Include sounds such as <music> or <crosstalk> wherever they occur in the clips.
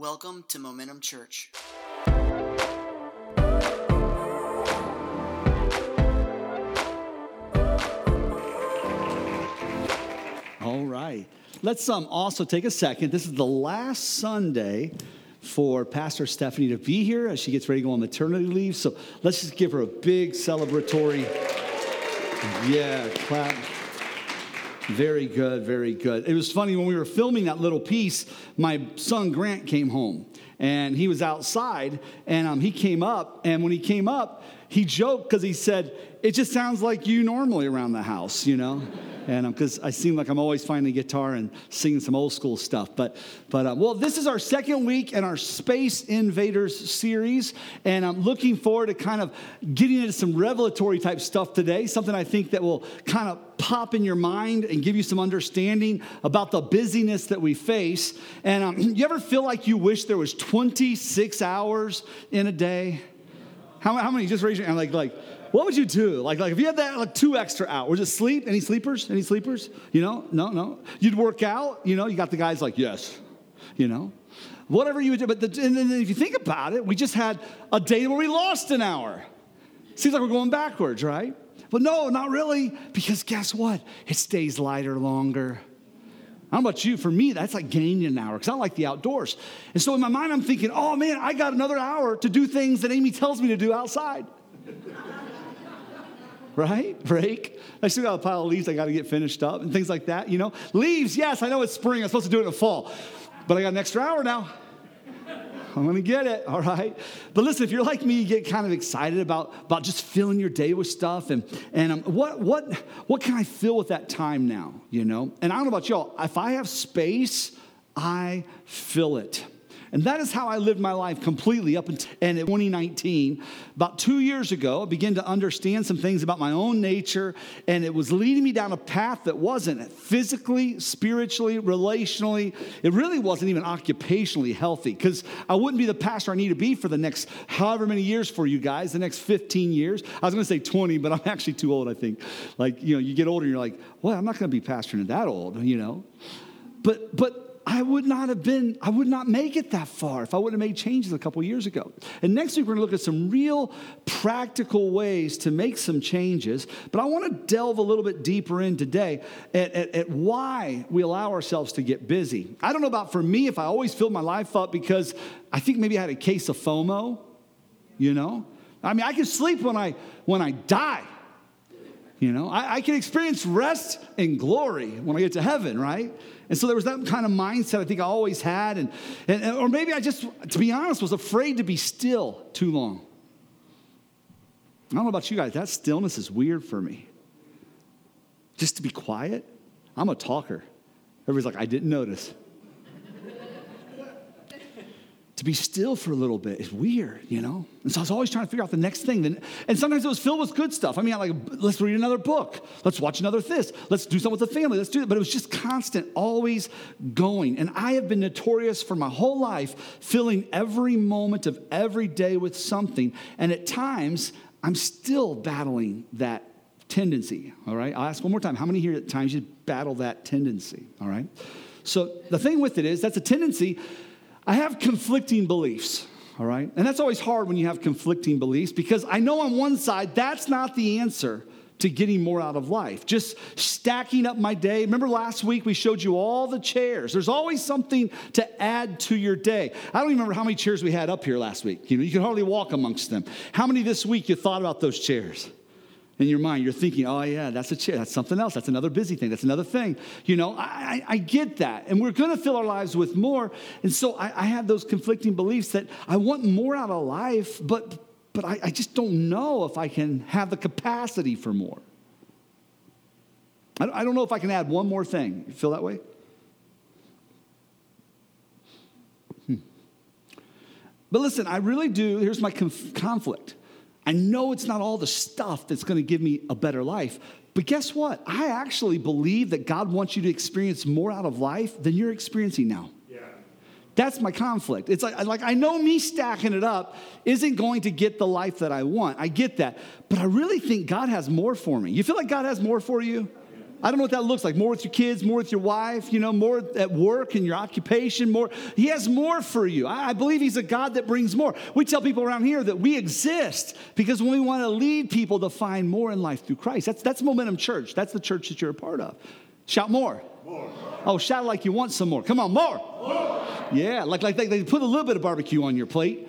Welcome to Momentum Church. All right. Let's um, also take a second. This is the last Sunday for Pastor Stephanie to be here as she gets ready to go on maternity leave. So let's just give her a big celebratory. Yeah, clap. Very good, very good. It was funny when we were filming that little piece, my son Grant came home and he was outside and um, he came up. And when he came up, he joked because he said, It just sounds like you normally around the house, you know? And because um, I seem like I'm always finding guitar and singing some old school stuff. But, but uh, well, this is our second week in our Space Invaders series, and I'm looking forward to kind of getting into some revelatory type stuff today. Something I think that will kind of pop in your mind and give you some understanding about the busyness that we face. And um, <clears throat> you ever feel like you wish there was 26 hours in a day? How, how many? Just raise your hand. Like, like what would you do? Like, like if you had that like two extra hours, just sleep? Any sleepers? Any sleepers? You know, no, no. You'd work out. You know, you got the guys like yes. You know, whatever you would do. But the, and then if you think about it, we just had a day where we lost an hour. Seems like we're going backwards, right? But no, not really, because guess what? It stays lighter longer. Know about you. For me, that's like gaining an hour because I like the outdoors. And so in my mind, I'm thinking, oh man, I got another hour to do things that Amy tells me to do outside right? Break. I still got a pile of leaves I got to get finished up and things like that, you know? Leaves, yes, I know it's spring. I'm supposed to do it in the fall, but I got an extra hour now. I'm gonna get it, all right? But listen, if you're like me, you get kind of excited about, about just filling your day with stuff. And, and um, what, what, what can I fill with that time now, you know? And I don't know about y'all, if I have space, I fill it. And that is how I lived my life completely up until and in 2019. About two years ago, I began to understand some things about my own nature, and it was leading me down a path that wasn't physically, spiritually, relationally. It really wasn't even occupationally healthy because I wouldn't be the pastor I need to be for the next however many years for you guys, the next 15 years. I was going to say 20, but I'm actually too old, I think. Like, you know, you get older and you're like, well, I'm not going to be pastoring at that old, you know. But, but, I would not have been, I would not make it that far if I wouldn't have made changes a couple years ago. And next week, we're gonna look at some real practical ways to make some changes. But I wanna delve a little bit deeper in today at, at, at why we allow ourselves to get busy. I don't know about for me if I always filled my life up because I think maybe I had a case of FOMO, you know? I mean, I can sleep when I, when I die. You know, I, I can experience rest and glory when I get to heaven, right? And so there was that kind of mindset I think I always had. And, and, or maybe I just, to be honest, was afraid to be still too long. I don't know about you guys, that stillness is weird for me. Just to be quiet. I'm a talker. Everybody's like, I didn't notice to be still for a little bit is weird, you know? And so I was always trying to figure out the next thing. And sometimes it was filled with good stuff. I mean, like, let's read another book. Let's watch another this. Let's do something with the family. Let's do it. But it was just constant, always going. And I have been notorious for my whole life filling every moment of every day with something. And at times, I'm still battling that tendency, all right? I'll ask one more time. How many here at times you battle that tendency, all right? So the thing with it is, that's a tendency I have conflicting beliefs, all right? And that's always hard when you have conflicting beliefs because I know on one side that's not the answer to getting more out of life. Just stacking up my day. Remember last week we showed you all the chairs. There's always something to add to your day. I don't even remember how many chairs we had up here last week. You know, you could hardly walk amongst them. How many this week you thought about those chairs? In your mind. You're thinking, oh, yeah, that's a chair. That's something else. That's another busy thing. That's another thing. You know, I, I, I get that. And we're going to fill our lives with more. And so I, I, have those conflicting beliefs that I want more out of life, but, but I, I just don't know if I can have the capacity for more. I, I don't know if I can add one more thing. You feel that way? Hmm. But listen, I really do. Here's my conf- conflict. I know it's not all the stuff that's going to give me a better life. But guess what? I actually believe that God wants you to experience more out of life than you're experiencing now. Yeah. That's my conflict. It's like, like I know me stacking it up isn't going to get the life that I want. I get that. But I really think God has more for me. You feel like God has more for you? I don't know what that looks like. More with your kids, more with your wife, you know, more at work and your occupation, more. He has more for you. I, I believe He's a God that brings more. We tell people around here that we exist because we want to lead people to find more in life through Christ. That's, that's Momentum Church. That's the church that you're a part of. Shout more. more. Oh, shout like you want some more. Come on, more. more. Yeah, like, like they, they put a little bit of barbecue on your plate,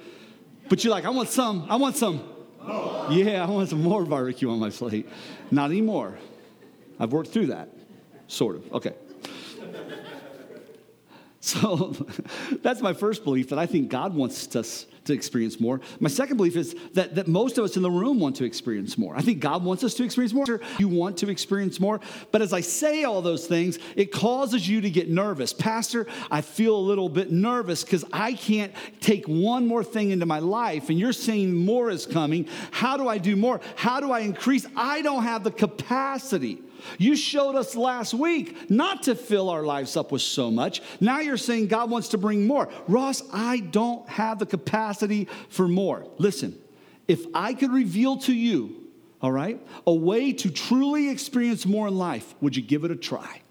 but you're like, I want some, I want some. More. Yeah, I want some more barbecue on my plate. Not anymore. I've worked through that, sort of. Okay. <laughs> So <laughs> that's my first belief that I think God wants us to experience more. My second belief is that, that most of us in the room want to experience more. I think God wants us to experience more. You want to experience more. But as I say all those things, it causes you to get nervous. Pastor, I feel a little bit nervous because I can't take one more thing into my life, and you're saying more is coming. How do I do more? How do I increase? I don't have the capacity. You showed us last week not to fill our lives up with so much. Now you're saying God wants to bring more. Ross, I don't have the capacity for more. Listen, if I could reveal to you, all right, a way to truly experience more in life, would you give it a try?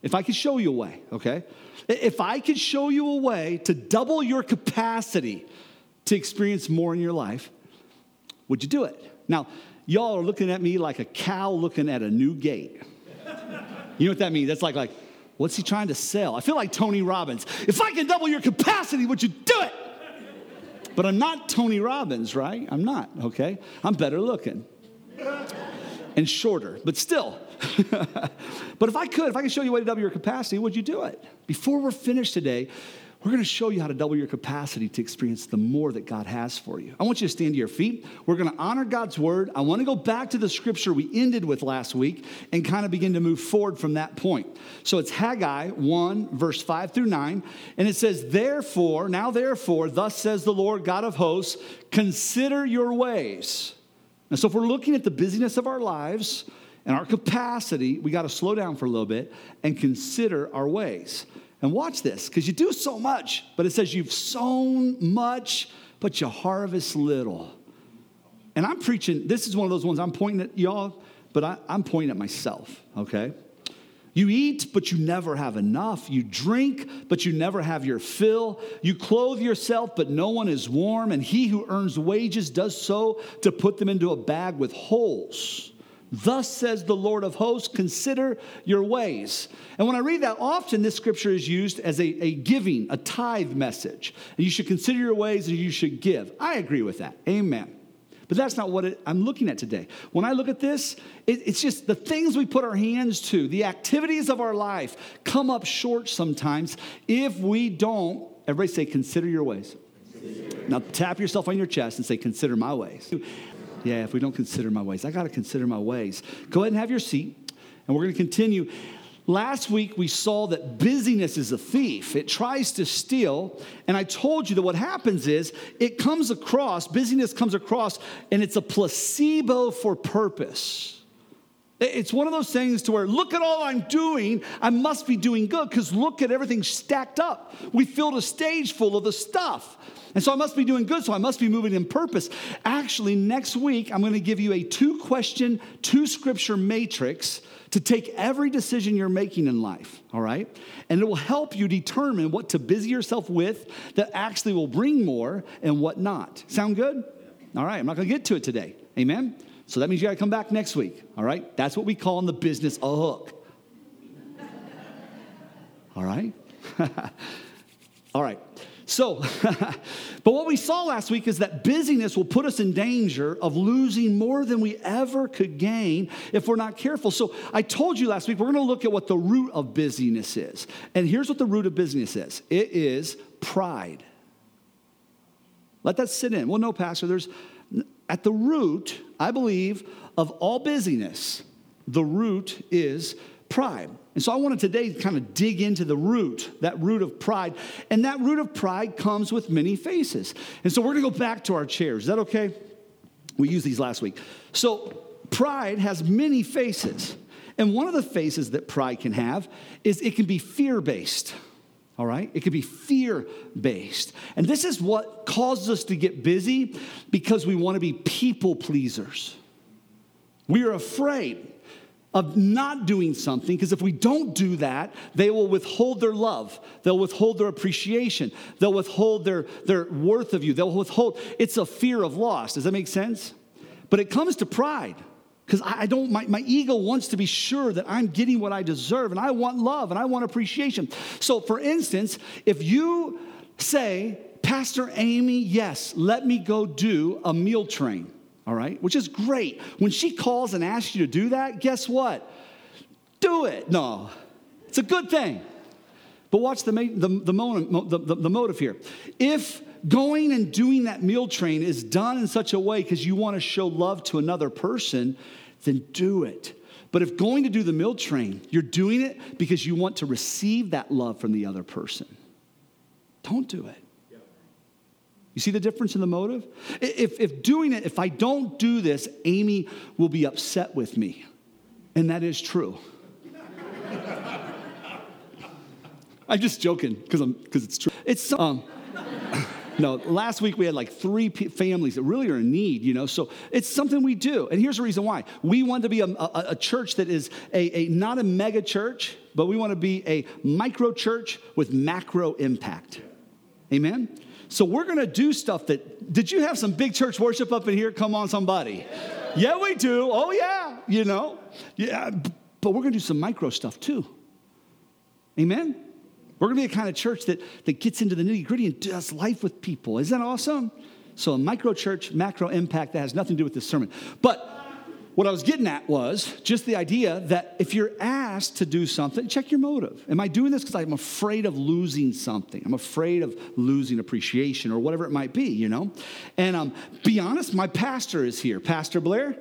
If I could show you a way, okay? If I could show you a way to double your capacity to experience more in your life, would you do it? Now, y'all are looking at me like a cow looking at a new gate. You know what that means? That's like, like, what's he trying to sell? I feel like Tony Robbins. If I can double your capacity, would you do it? But I'm not Tony Robbins, right? I'm not, okay? I'm better looking and shorter, but still. <laughs> but if I could, if I could show you a way to double your capacity, would you do it? Before we're finished today, we're going to show you how to double your capacity to experience the more that God has for you. I want you to stand to your feet. We're going to honor God's word. I want to go back to the scripture we ended with last week and kind of begin to move forward from that point. So it's Haggai 1, verse 5 through 9. And it says, Therefore, now therefore, thus says the Lord God of hosts, consider your ways. And so if we're looking at the busyness of our lives and our capacity, we got to slow down for a little bit and consider our ways. And watch this, because you do so much, but it says you've sown much, but you harvest little. And I'm preaching, this is one of those ones I'm pointing at y'all, but I, am pointing at myself, okay? You eat, but you never have enough. You drink, but you never have your fill. You clothe yourself, but no one is warm. And he who earns wages does so to put them into a bag with holes. Thus says the Lord of hosts, consider your ways. And when I read that, often this scripture is used as a, a giving, a tithe message. And you should consider your ways and you should give. I agree with that. Amen. But that's not what it, I'm looking at today. When I look at this, it, it's just the things we put our hands to, the activities of our life come up short sometimes if we don't, everybody say, consider your ways. Now tap yourself on your chest and say, consider my ways. Yeah, if we don't consider my ways, I got to consider my ways. Go ahead and have your seat, and we're going to continue. Last week, we saw that busyness is a thief. It tries to steal. And I told you that what happens is it comes across, busyness comes across, and it's a placebo for purpose. It's one of those things to where, look at all I'm doing. I must be doing good because look at everything stacked up. We filled a stage full of the stuff. And so I must be doing good, so I must be moving in purpose. Actually, next week, I'm going to give you a two question, two scripture matrix to take every decision you're making in life, all right? And it will help you determine what to busy yourself with that actually will bring more and what not. Sound good? All right, I'm not going to get to it today. Amen? So that means you got to come back next week, all right? That's what we call in the business a hook. all right? <laughs> all right. So, <laughs> but what we saw last week is that busyness will put us in danger of losing more than we ever could gain if we're not careful. So, I told you last week we're going to look at what the root of busyness is. And here's what the root of busyness is it is pride. Let that sit in. Well, no, Pastor, there's at the root, I believe, of all busyness, the root is pride. And so I wanted today to kind of dig into the root, that root of pride. And that root of pride comes with many faces. And so we're going to go back to our chairs. Is that okay? We used these last week. So pride has many faces. And one of the faces that pride can have is it can be fear based. All right? It could be fear based. And this is what causes us to get busy because we want to be people pleasers. We are afraid of not doing something because if we don't do that, they will withhold their love. They'll withhold their appreciation. They'll withhold their, their worth of you. They'll withhold. It's a fear of loss. Does that make sense? But it comes to pride because I, I don't, my, my ego wants to be sure that I'm getting what I deserve and I want love and I want appreciation. So, for instance, if you say, Pastor Amy, yes, let me go do a meal train all right? Which is great. When she calls and asks you to do that, guess what? Do it. No, it's a good thing. But watch the, the, the, the, the motive here. If going and doing that meal train is done in such a way because you want to show love to another person, then do it. But if going to do the meal train, you're doing it because you want to receive that love from the other person, don't do it. You see the difference in the motive? If, if doing it, if I don't do this, Amy will be upset with me. And that is true. <laughs> I'm just joking because I'm because it's true. It's um, no. Last week we had like three p- families that really are in need, you know. So it's something we do, and here's the reason why: we want to be a, a, a church that is a, a not a mega church, but we want to be a micro church with macro impact. Amen. So we're going to do stuff that, did you have some big church worship up in here? Come on, somebody. Yeah, we do. Oh, yeah, you know. Yeah, but we're going to do some micro stuff too. Amen? We're going to be a kind of church that, that gets into the nitty gritty and does life with people. Isn't that awesome? So, a micro church, macro impact that has nothing to do with this sermon. But what I was getting at was just the idea that if you're asked to do something, check your motive. Am I doing this because I'm afraid of losing something? I'm afraid of losing appreciation or whatever it might be, you know? And um, be honest, my pastor is here. Pastor Blair,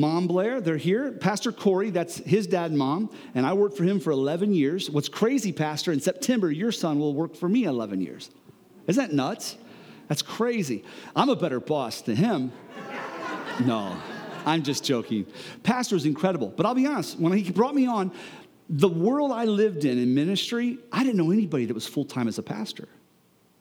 Mom Blair, they're here. Pastor Corey, that's his dad and mom, and I worked for him for 11 years. What's crazy, Pastor, in September, your son will work for me 11 years. Isn't that nuts? That's crazy. I'm a better boss than him. <laughs> No. I'm just joking. Pastor is incredible. But I'll be honest, when he brought me on, the world I lived in in ministry, I didn't know anybody that was full time as a pastor.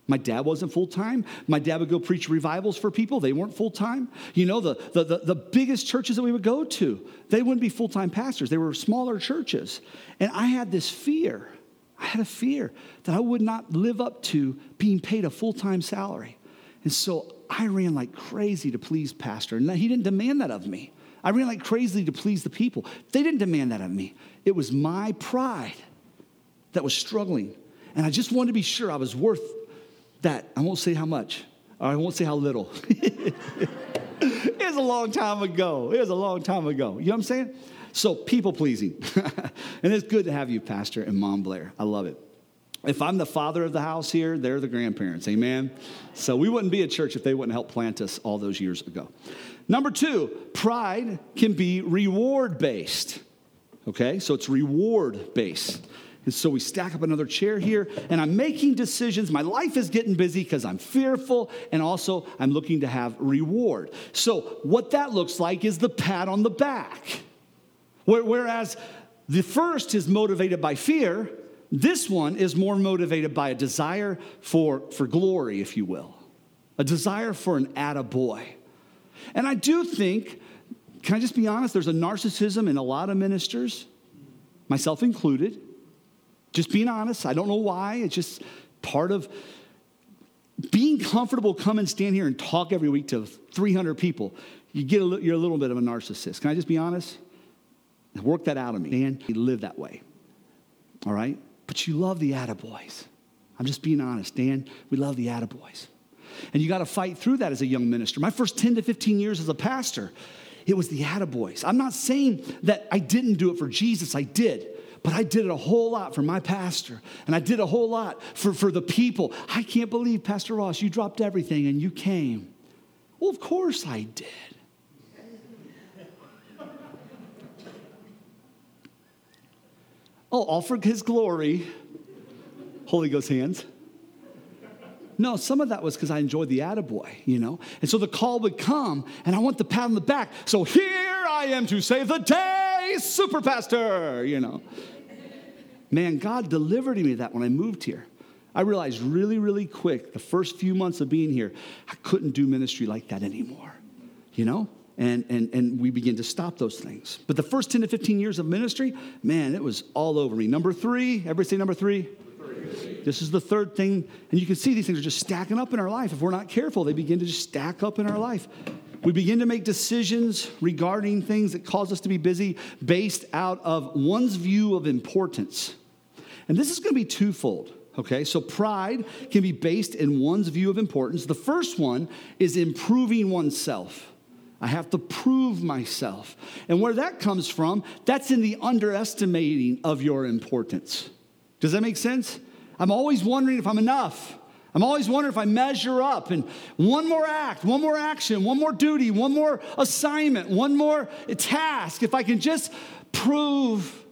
My dad wasn't full time. My dad would go preach revivals for people. They weren't full time. You know, the, the, the, the, biggest churches that we would go to, they wouldn't be full time pastors. They were smaller churches. And I had this fear. I had a fear that I would not live up to being paid a full time salary. And so I ran like crazy to please Pastor, and he didn't demand that of me. I ran like crazy to please the people. They didn't demand that of me. It was my pride that was struggling. And I just wanted to be sure I was worth that. I won't say how much, or I won't say how little. <laughs> it was a long time ago. It was a long time ago. You know what I'm saying? So, people pleasing. <laughs> and it's good to have you, Pastor and Mom Blair. I love it. If I'm the father of the house here, they're the grandparents. Amen? So we wouldn't be a church if they wouldn't help plant us all those years ago. Number two, pride can be reward based. Okay? So it's reward based. And so we stack up another chair here, and I'm making decisions. My life is getting busy because I'm fearful, and also I'm looking to have reward. So, what that looks like is the pat on the back. Whereas the first is motivated by fear, this one is more motivated by a desire for, for glory, if you will, a desire for an attaboy. And I do think, can I just be honest, there's a narcissism in a lot of ministers, myself included. Just being honest, I don't know why. It's just part of being comfortable come and stand here and talk every week to 300 people. You get a, you're a little bit of a narcissist. Can I just be honest? Work that out of me. Dan, live that way. All right? But you love the attaboys. I'm just being honest, Dan. We love the attaboys. And you got to fight through that as a young minister. My first 10 to 15 years as a pastor, it was the attaboys. I'm not saying that I didn't do it for Jesus, I did. But I did it a whole lot for my pastor, and I did a whole lot for, for the people. I can't believe, Pastor Ross, you dropped everything and you came. Well, of course I did. Oh, all for his glory. Holy Ghost hands. No, some of that was because I enjoyed the attaboy, you know? And so the call would come, and I want the pat on the back. So here I am to save the day, super pastor, you know? Man, God delivered me that when I moved here. I realized really, really quick, the first few months of being here, I couldn't do ministry like that anymore, you know? and, and, and we begin to stop those things. But the first 10 to 15 years of ministry, man, it was all over me. Number three, everybody say number three. This is the third thing. And you can see these things are just stacking up in our life. If we're not careful, they begin to just stack up in our life. We begin to make decisions regarding things that cause us to be busy based out of one's view of importance. And this is going to be twofold. Okay, so pride can be based in one's view of importance. The first one is improving oneself. I have to prove myself. And where that comes from, that's in the underestimating of your importance. Does that make sense? I'm always wondering if I'm enough. I'm always wondering if I measure up. And one more act, one more action, one more duty, one more assignment, one more task, if I can just prove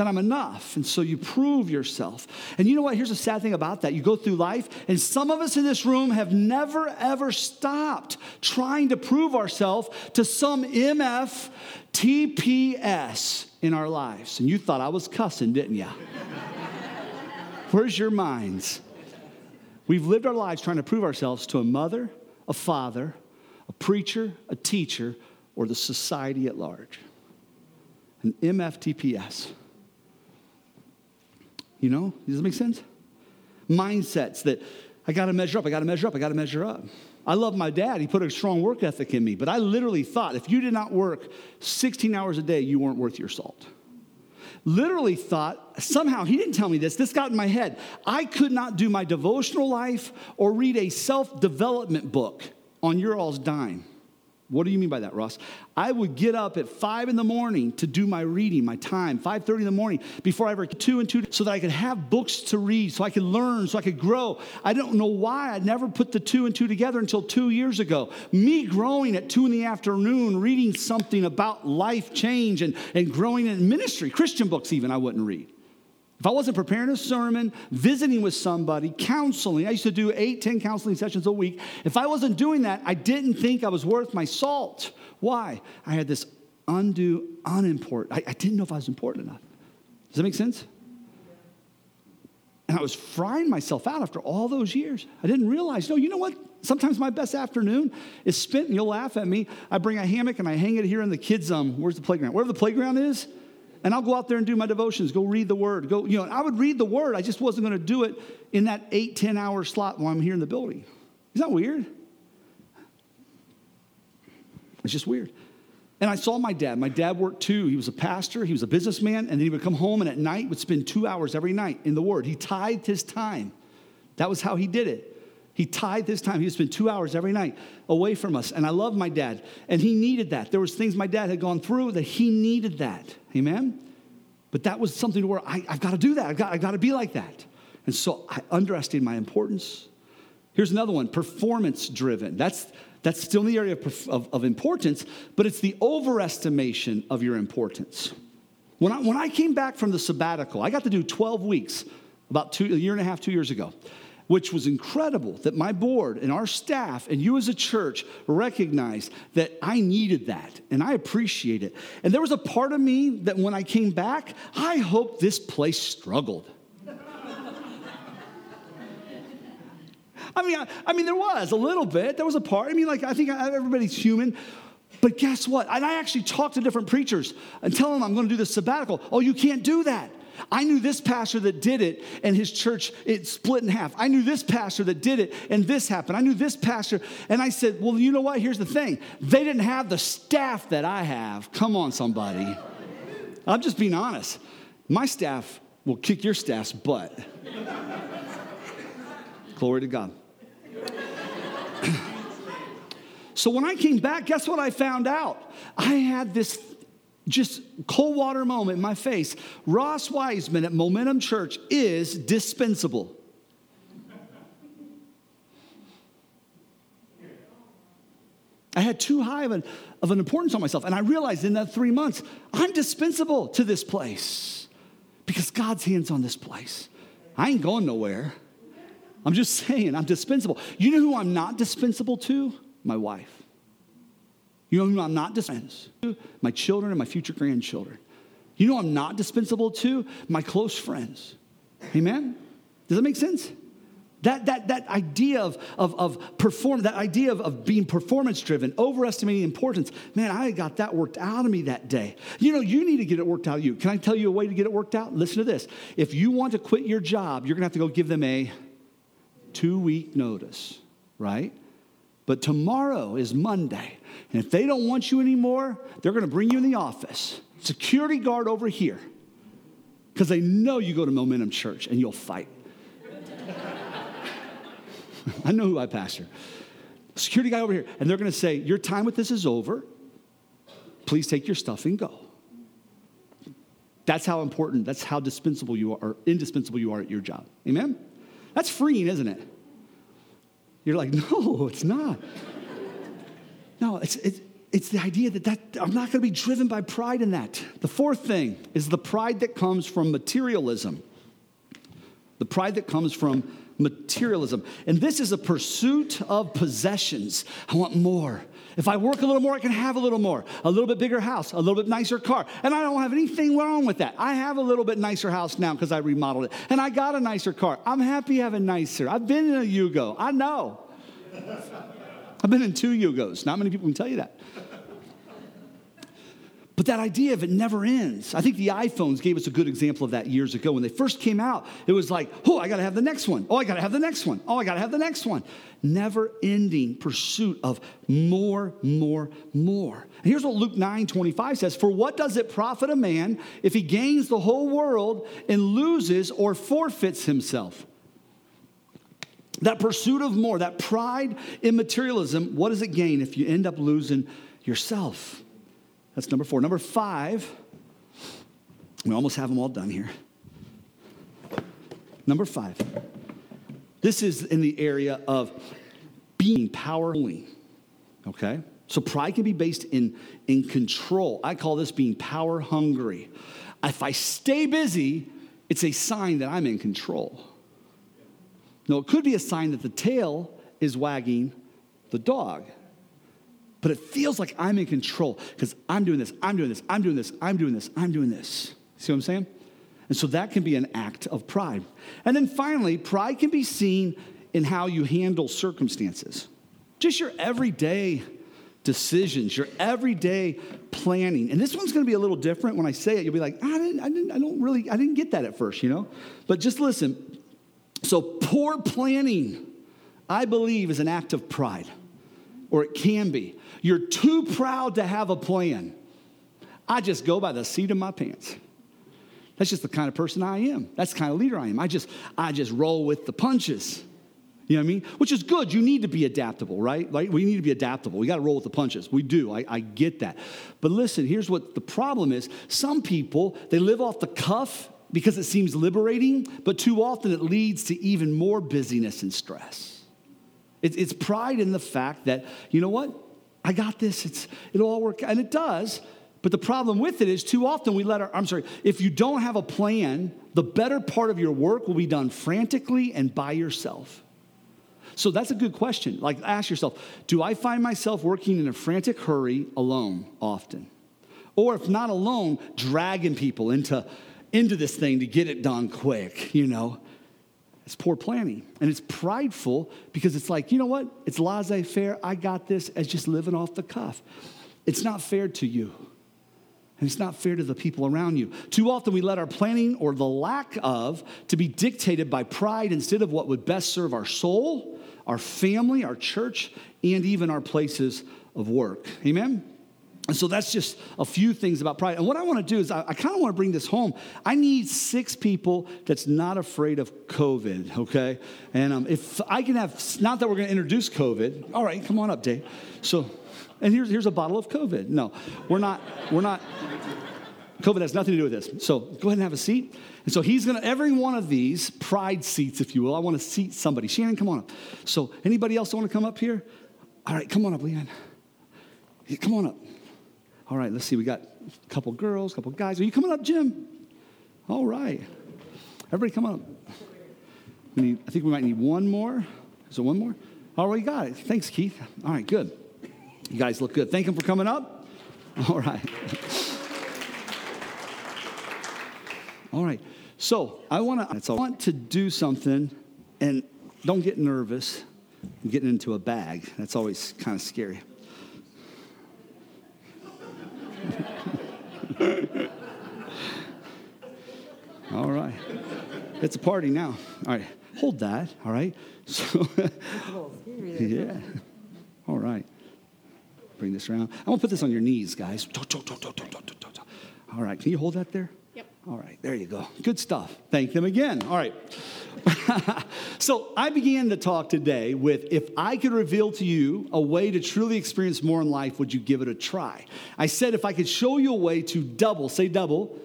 that I'm enough. And so you prove yourself. And you know what? Here's a sad thing about that. You go through life, and some of us in this room have never, ever stopped trying to prove ourselves to some MF TPS in our lives. And you thought I was cussing, didn't you? <laughs> Where's your minds? We've lived our lives trying to prove ourselves to a mother, a father, a preacher, a teacher, or the society at large. An MFTPS. You know, does that make sense? Mindsets that I got to measure up, I got to measure up, I got to measure up. I love my dad. He put a strong work ethic in me, but I literally thought if you did not work 16 hours a day, you weren't worth your salt. Literally thought, somehow, he didn't tell me this, this got in my head. I could not do my devotional life or read a self development book on your all's dime. What do you mean by that, Ross? I would get up at five in the morning to do my reading, my time, 5:30 in the morning, before I ever two and two, so that I could have books to read, so I could learn, so I could grow. I don't know why I never put the two and two together until two years ago. Me growing at two in the afternoon, reading something about life change and, and growing in ministry, Christian books even I wouldn't read. If I wasn't preparing a sermon, visiting with somebody, counseling, I used to do eight, ten counseling sessions a week. If I wasn't doing that, I didn't think I was worth my salt. Why? I had this undue, unimportant, I, I didn't know if I was important enough. Does that make sense? And I was frying myself out after all those years. I didn't realize, no, you know what? Sometimes my best afternoon is spent, and you'll laugh at me. I bring a hammock and I hang it here in the kids' um, where's the playground? Wherever the playground is, and I'll go out there and do my devotions, go read the word. Go, you know, I would read the word. I just wasn't going to do it in that eight, 10 hour slot while I'm here in the building. Is that weird? It's just weird. And I saw my dad. My dad worked too. He was a pastor, he was a businessman, and then he would come home and at night would spend two hours every night in the Word. He tithed his time. That was how he did it. He tithed his time. He would spend two hours every night away from us. And I love my dad. And he needed that. There was things my dad had gone through that he needed that. Amen? But that was something where I, have got to do that. I've got, I've got to be like that. And so I underestimated my importance. Here's another one performance driven. That's, that's still in the area of, of, of, importance, but it's the overestimation of your importance. When I, when I came back from the sabbatical, I got to do 12 weeks about two, a year and a half, two years ago which was incredible that my board and our staff and you as a church recognized that I needed that and I appreciate it. And there was a part of me that when I came back, I hoped this place struggled. <laughs> I mean, I, I, mean, there was a little bit. There was a part. I mean, like, I think everybody's human. But guess what? And I actually talked to different preachers and tell them I'm going to do this sabbatical. Oh, you can't do that. I knew this pastor that did it, and his church, it split in half. I knew this pastor that did it, and this happened. I knew this pastor, and I said, Well, you know what? Here's the thing they didn't have the staff that I have. Come on, somebody. I'm just being honest. My staff will kick your staff's butt. <laughs> Glory to God. <clears throat> so when I came back, guess what I found out? I had this just cold water moment in my face. Ross Wiseman at Momentum Church is dispensable. I had too high of an, of an importance on myself. And I realized in that three months, I'm dispensable to this place because God's hands on this place. I ain't going nowhere. I'm just saying, I'm dispensable. You know who I'm not dispensable to? My wife. You know I'm not dispensable to? My children and my future grandchildren. You know I'm not dispensable to? My close friends. Amen? Does that make sense? That, that, that idea of, of, of perform, that idea of, of being performance driven, overestimating importance, man, I got that worked out of me that day. You know, you need to get it worked out of you. Can I tell you a way to get it worked out? Listen to this. If you want to quit your job, you're going to have to go give them a two week notice, right? But tomorrow is Monday. And if they don't want you anymore, they're going to bring you in the office. Security guard over here. Because they know you go to Momentum Church and you'll fight. <laughs> I know who I pastor. Security guy over here. And they're going to say, Your time with this is over. Please take your stuff and go. That's how important, that's how dispensable you are, indispensable you are at your job. Amen? That's freeing, isn't it? You're like, no, it's not. No, it's, it's, it's the idea that, that I'm not going to be driven by pride in that. The fourth thing is the pride that comes from materialism. The pride that comes from materialism. And this is a pursuit of possessions. I want more. If I work a little more, I can have a little more. A little bit bigger house, a little bit nicer car. And I don't have anything wrong with that. I have a little bit nicer house now because I remodeled it. And I got a nicer car. I'm happy having nicer. I've been in a Yugo. I know. I've been in two Yugos. Not many people can tell you that. But that idea of it never ends. I think the iPhones gave us a good example of that years ago. When they first came out, it was like, oh, I gotta have the next one. Oh, I gotta have the next one. Oh, I gotta have the next one. Never ending pursuit of more, more, more. And here's what Luke 9 25 says For what does it profit a man if he gains the whole world and loses or forfeits himself? That pursuit of more, that pride in materialism, what does it gain if you end up losing yourself? That's number four. Number five, we almost have them all done here. Number five, this is in the area of being powerful. Okay? So pride can be based in, in control. I call this being power hungry. If I stay busy, it's a sign that I'm in control. No, it could be a sign that the tail is wagging the dog but it feels like I'm in control because I'm doing this, I'm doing this, I'm doing this, I'm doing this, I'm doing this. See what I'm saying? And so that can be an act of pride. And then finally, pride can be seen in how you handle circumstances. Just your everyday decisions, your everyday planning. And this one's to be a little different when I say it. You'll be like, I didn't, I didn't, I don't really, I didn't get that at first, you know? But just listen. So poor planning, I believe, is an act of pride, or it can be. You're too proud to have a plan. I just go by the seat of my pants. That's just the kind of person I am. That's the kind of leader I am. I just, I just roll with the punches. You know what I mean? Which is good. You need to be adaptable, right? Like we need to be adaptable. We got to roll with the punches. We do. I, I get that. But listen, here's what the problem is. Some people, they live off the cuff because it seems liberating, but too often it leads to even more busyness and stress. It's, it's pride in the fact that, you know what? I got this. It's, it'll all work. And it does. But the problem with it is too often we let our, I'm sorry, if you don't have a plan, the better part of your work will be done frantically and by yourself. So that's a good question. Like, ask yourself do I find myself working in a frantic hurry alone often? Or if not alone, dragging people into, into this thing to get it done quick, you know? It's poor planning. And it's prideful because it's like, you know what? It's laissez faire. I got this as just living off the cuff. It's not fair to you. And it's not fair to the people around you. Too often we let our planning or the lack of to be dictated by pride instead of what would best serve our soul, our family, our church, and even our places of work. Amen? And so that's just a few things about pride. And what I want to do is I, I kind of want to bring this home. I need six people that's not afraid of COVID, okay? And um, if I can have, not that we're going to introduce COVID. All right, come on up, Dave. So, and here's, here's a bottle of COVID. No, we're not, we're not. COVID has nothing to do with this. So go ahead and have a seat. And so he's gonna, every one of these pride seats, if you will, I wanna seat somebody. Shannon, come on up. So anybody else wanna come up here? All right, come on up, Leanne. Come on up. All right, let's see. We got a couple girls, a couple guys. Are you coming up, Jim? All right. Everybody come up. We need, I think we might need one more. Is there one more? All right, you got it. Thanks, Keith. All right, good. You guys look good. Thank them for coming up. All right. All right. So I want to. I want to do something, and don't get nervous. I'm getting into a bag. That's always kind of scary. all right. It's a party now. All right. Hold that. All right. <laughs> So, yeah. All right. Bring this around. I'm to put this on your knees, guys. All right. Can you hold that there? Yep. All right, there you go. Good stuff. Thank them again. All right. <laughs> so I began the talk today with if I could reveal to you a way to truly experience more in life, would you give it a try? I said if I could show you a way to double, say double,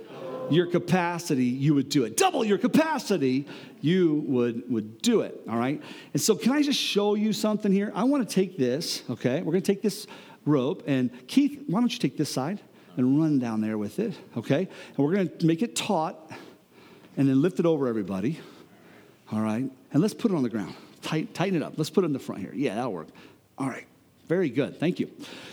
your capacity, you would do it. Double your capacity, you would, would do it. All right. And so, can I just show you something here? I want to take this, okay? We're going to take this rope, and Keith, why don't you take this side? and run down there with it, okay? And we're going to make it taut and then lift it over everybody, all right? And let's put it on the ground. Tight, tighten it up. Let's put it in the front here. Yeah, that'll work. All right. Very good. Thank you.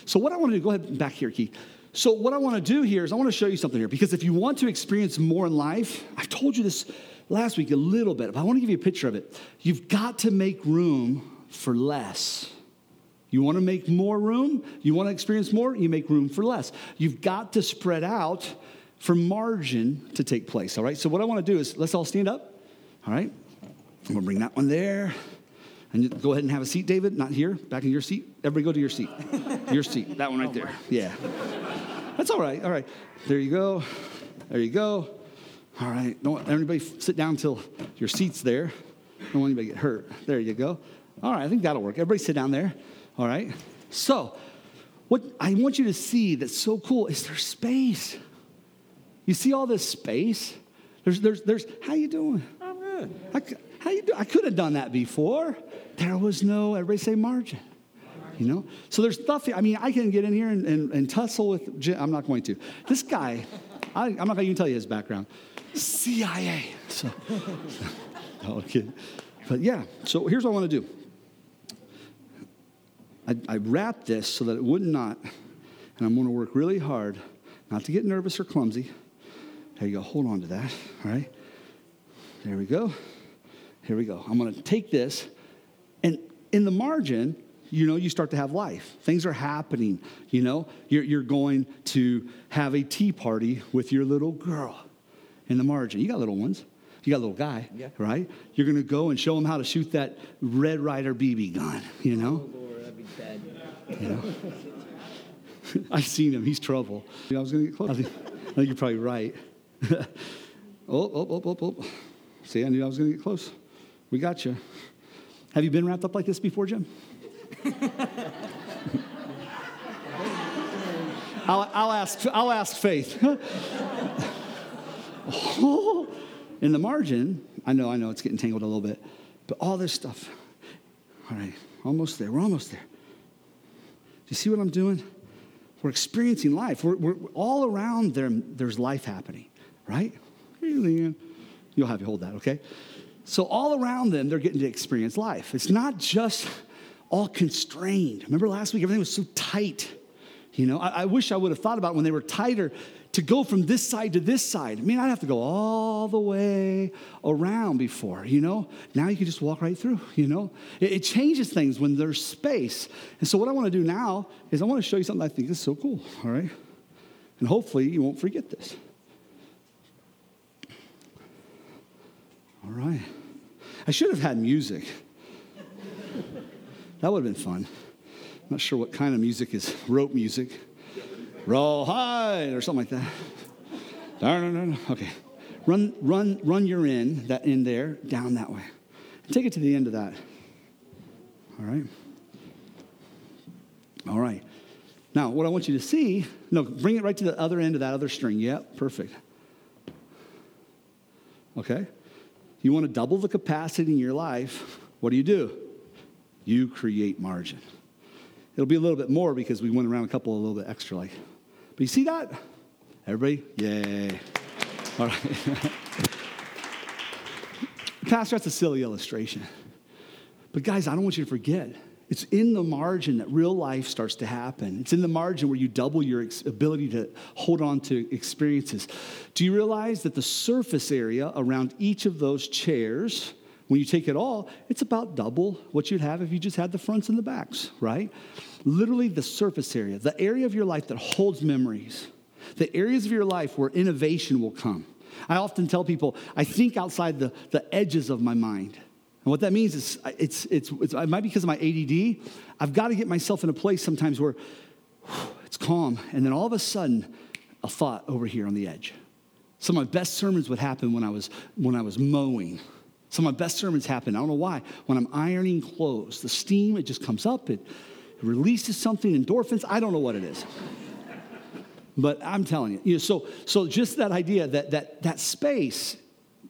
So, what I want to do, go ahead back here, Keith. So, what I want to do here is I want to show you something here because if you want to experience more in life, I've told you this last week a little bit, but I want to give you a picture of it. You've got to make room for less. You want to make more room? You want to experience more? You make room for less. You've got to spread out for margin to take place, all right? So, what I want to do is let's all stand up, all right? I'm going to bring that one there. And go ahead and have a seat, David. Not here, back in your seat. Everybody go to your seat. your seat, that one right there. <laughs> Yeah. That's all right, all right. There you go. There you go. All right. Don't everybody sit down until your seat's there. Don't want anybody to get hurt. There you go. All right, I think that'll work. Everybody sit down there. All right? So, what I want you to see that's so cool is there's space. You see all this space? There's, there's, there's, how you doing? I'm good. I, how you do? I could have done that before. There was no, everybody say margin. You know? So there's stuff, I mean, I can get in here and, and, and tussle with, Jim. I'm not going to. This guy, I, am not going to even tell you his background. CIA. So. <laughs> But yeah, so here's what I want to do. I, I wrapped this so that it would not and I'm going to work really hard not to get nervous or clumsy. There you go. Hold on to that. All right. There we go. Here we go. I'm going to take this, and in the margin, you know, you start to have life. Things are happening. You know, you're, you're going to have a tea party with your little girl in the margin. You got little ones. You got a little guy, yeah. right? You're going to go and show him how to shoot that Red Ryder BB gun, you know? Oh, bad. You know? <laughs> I've seen him. He's trouble. I was going to get close. I think, I think you're probably right. <laughs> oh, oh, oh, oh, oh. See, I knew I was going to get close. We got you. Have you been wrapped up like this before, Jim? I'll, I'll, ask, I'll ask Faith. <laughs> in the margin, I know, I know it's getting tangled a little bit, but all this stuff. All right, almost there. We're almost there Do you see what I'm doing? We're experiencing life. We're, we're all around there, there's life happening, right? You'll have you hold that, okay? So all around them, they're getting to experience life. It's not just all constrained. Remember last week, everything was so tight. You know, I, I wish I would have thought about when they were tighter to go from this side to this side. I mean, I'd have to go all the way around before, you know? Now you can just walk right through, you know? It, it changes things when there's space. And so, what I want to do now is I want to show you something I think is so cool, all right? And hopefully, you won't forget this. Right. I should have had music. That would have been fun. I'm not sure what kind of music is rope music. Rawhide or something like that. No, no, no, no. Okay. Run, run, run your in, that in there, down that way. Take it to the end of that. All right. All right. Now, what I want you to see, no, bring it right to the other end of that other string. Yep, perfect. Okay? You want to double the capacity in your life, what do you do? You create margin. It'll be a little bit more because we went around a couple a little bit extra like but you see that? Everybody? Yay. All right. <laughs> Pastor, that's a silly illustration. But guys, I don't want you to forget. It's in the margin that real life starts to happen. It's in the margin where you double your ability to hold on to experiences. Do you realize that the surface area around each of those chairs When you take it all, it's about double what you'd have if you just had the fronts and the backs, right? Literally, the surface area, the area of your life that holds memories, the areas of your life where innovation will come. I often tell people, I think outside the, the edges of my mind. And what that means is, it's, it's, it's, it might be because of my ADD. I've got to get myself in a place sometimes where whew, it's calm, and then all of a sudden, a thought over here on the edge. Some of my best sermons would happen when I was, when I was mowing some of my best sermons happen, I don't know why, when I'm ironing clothes. The steam, it just comes up, it, it releases something, endorphins, I don't know what it is. but I'm telling you, you know, so, so just that idea that, that that space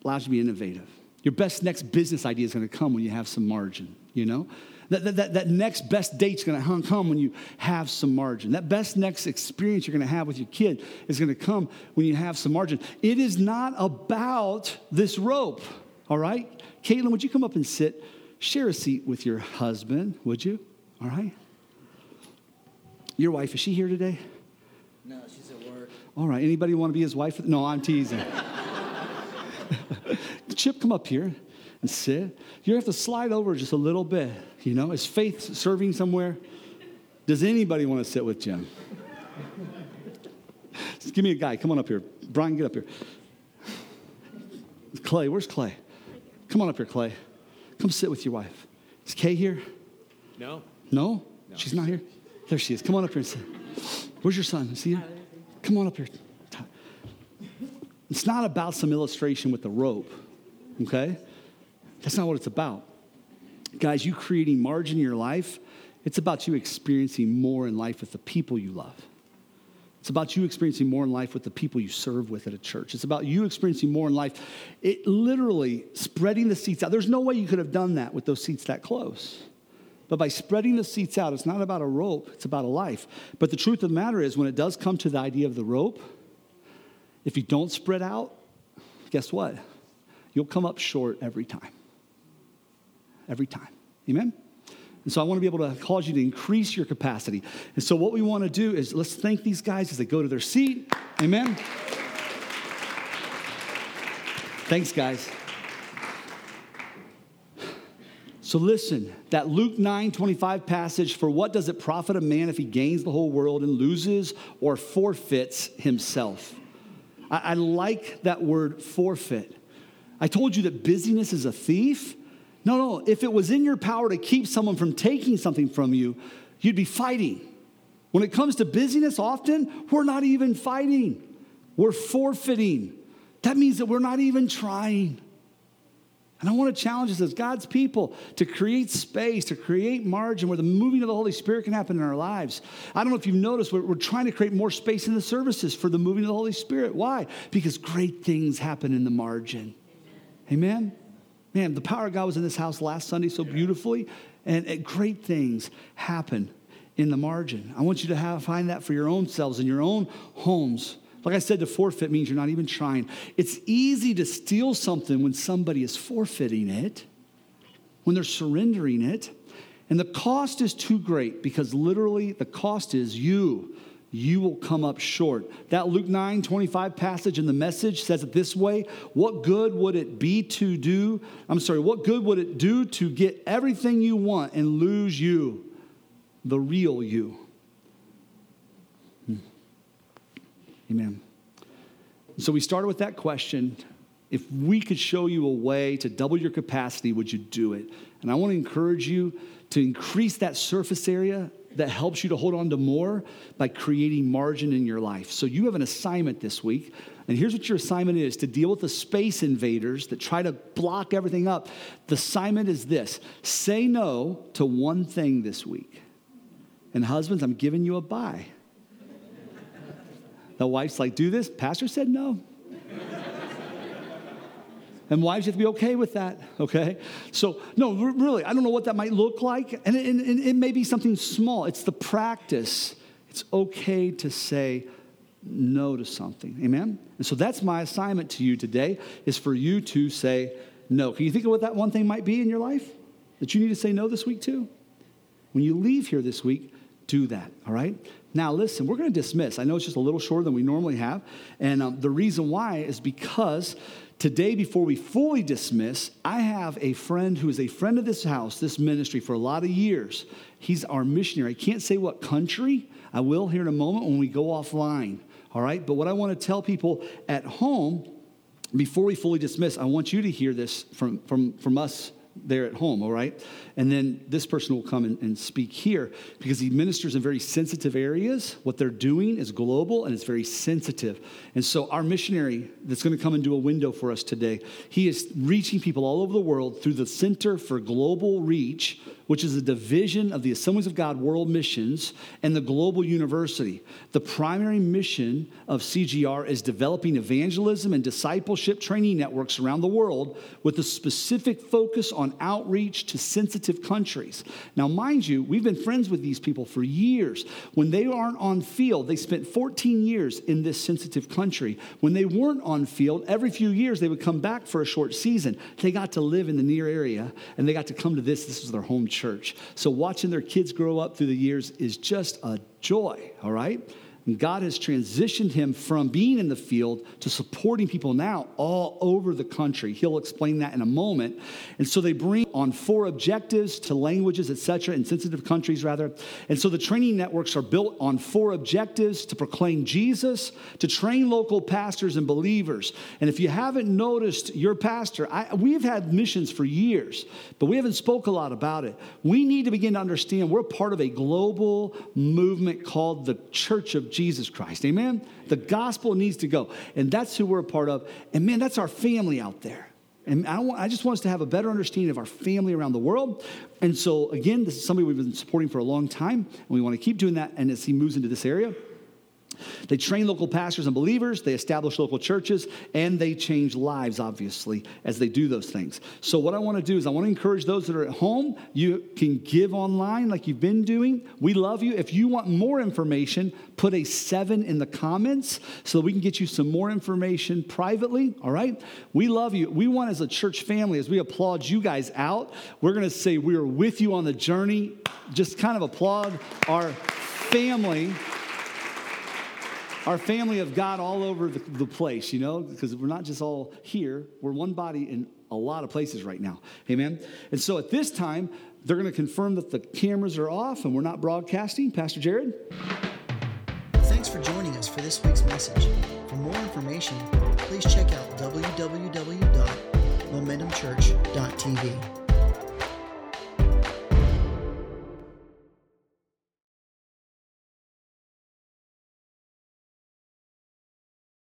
allows you to be innovative. Your best next business idea is going to come when you have some margin, you know? That, that, that next best date's going to come when you have some margin. That best next experience you're going to have with your kid is going to come when you have some margin. It is not about this rope. All right? Caitlin, would you come up and sit? Share a seat with your husband, would you? All right? Your wife, is she here today? No, she's at work. All right. Anybody want to be his wife? No, I'm teasing. <laughs> Chip, come up here and sit. You have to slide over just a little bit. You know, is Faith serving somewhere? Does anybody want to sit with Jim? Just give me a guy. Come on up here. Brian, get up here. Clay, where's Clay? Come on up here, Clay. Come sit with your wife. Is Kay here? No. No? no. She's not here? There she is. Come on up here and sit. Where's your son? Is he here? Come on up here. It's not about some illustration with the rope, okay? That's not what it's about. Guys, you creating margin in your life, it's about you experiencing more in life with the people you love. It's about you experiencing more in life with the people you serve with at a church. It's about you experiencing more in life. It literally spreading the seats out. There's no way you could have done that with those seats that close. But by spreading the seats out, it's not about a rope, it's about a life. But the truth of the matter is, when it does come to the idea of the rope, if you don't spread out, guess what? You'll come up short every time. Every time. Amen? And so I want to be able to cause you to increase your capacity. And so what we want to do is let's thank these guys as they go to their seat. Amen. Thanks, guys. So listen, that Luke 9 25 passage, for what does it profit a man if he gains the whole world and loses or forfeits himself? I, I like that word forfeit. I told you that busyness is a thief. No, no. If it was in your power to keep someone from taking something from you, you'd be fighting. When it comes to busyness, often we're not even fighting, we're forfeiting. That means that we're not even trying. And I want to challenge us as God's people to create space, to create margin where the moving of the Holy Spirit can happen in our lives. I don't know if you've noticed, we're, we're trying to create more space in the services for the moving of the Holy Spirit. Why? Because great things happen in the margin. Amen? Man, the power of God was in this house last Sunday so beautifully, and great things happen in the margin. I want you to have, find that for your own selves in your own homes. Like I said, to forfeit means you're not even trying. It's easy to steal something when somebody is forfeiting it, when they're surrendering it. And the cost is too great because literally the cost is you you will come up short. That Luke 9 25 passage in the message says it this way What good would it be to do? I'm sorry, what good would it do to get everything you want and lose you, the real you? Hmm. Amen. So we started with that question. If we could show you a way to double your capacity, would you do it? And I want to encourage you to increase that surface area that helps you to hold on to more by creating margin in your life. So you have an assignment this week. And here's what your assignment is to deal with the space invaders that try to block everything up. The assignment is this say no to one thing this week. And husbands, I'm giving you a buy. <laughs> The wife's like, do this. Pastor said no. And wives, you have to be okay with that, okay? So, no, really, I don't know what that might look like. And it, and it may be something small. It's the practice. It's okay to say no to something. Amen? And so that's my assignment to you today is for you to say no. Can you think of what that one thing might be in your life that you need to say no this week to? When you leave here this week, do that, all right? Now, listen, we're going to dismiss. I know it's just a little shorter than we normally have. And um, the reason why is because Today, before we fully dismiss, I have a friend who is a friend of this house, this ministry, for a lot of years. He's our missionary. I can't say what country. I will here in a moment when we go offline. All right? But what I want to tell people at home before we fully dismiss, I want you to hear this from, from, from us there at home, all right? And then this person will come and, and, speak here because he ministers in very sensitive areas. What they're doing is global and it's very sensitive. And so, our missionary that's going to come and do a window for us today, he is reaching people all over the world through the Center for Global Reach, which is a division of the Assemblies of God World Missions and the Global University. The primary mission of CGR is developing evangelism and discipleship training networks around the world with a specific focus on outreach to sensitive countries. Now, mind you, we've been friends with these people for years. When they aren't on field, they spent 14 years in this sensitive country. When they weren't on field, every few years they would come back for a short season. They got to live in the near area and they got to come to this. This was their home church. So watching their kids grow up through the years is just a joy, all right? And God has transitioned him from being in the field to supporting people now all over the country. He'll explain that in a moment. And so they bring on four objectives to languages, etc., in sensitive countries, rather. And so the training networks are built on four objectives to proclaim Jesus, to train local pastors and believers. And if you haven't noticed, your pastor, I, we've had missions for years, but we haven't spoke a lot about it. We need to begin to understand we're part of a global movement called the Church of Jesus Christ. Amen? The gospel needs to go. And that's who we're a part of. And man, that's our family out there. And I, want, I, just want us to have a better understanding of our family around the world. And so, again, this is somebody we've been supporting for a long time, and we want to keep doing that. And as he moves into this area, they train local pastors and believers, they establish local churches, and they change lives, obviously, as they do those things. So, what I want to do is, I want to encourage those that are at home. You can give online like you've been doing. We love you. If you want more information, put a seven in the comments so that we can get you some more information privately. All right? We love you. We want, as a church family, as we applaud you guys out, we're going to say we are with you on the journey. Just kind of applaud our family our family of God all over the, the place, you know, because we're not just all here, we're one body in a lot of places right now. Amen. And so at this time, they're going to confirm that the cameras are off and we're not broadcasting. Pastor Jared? Thanks for joining us for this week's message. For more information, please check out www.momentumchurch.tv.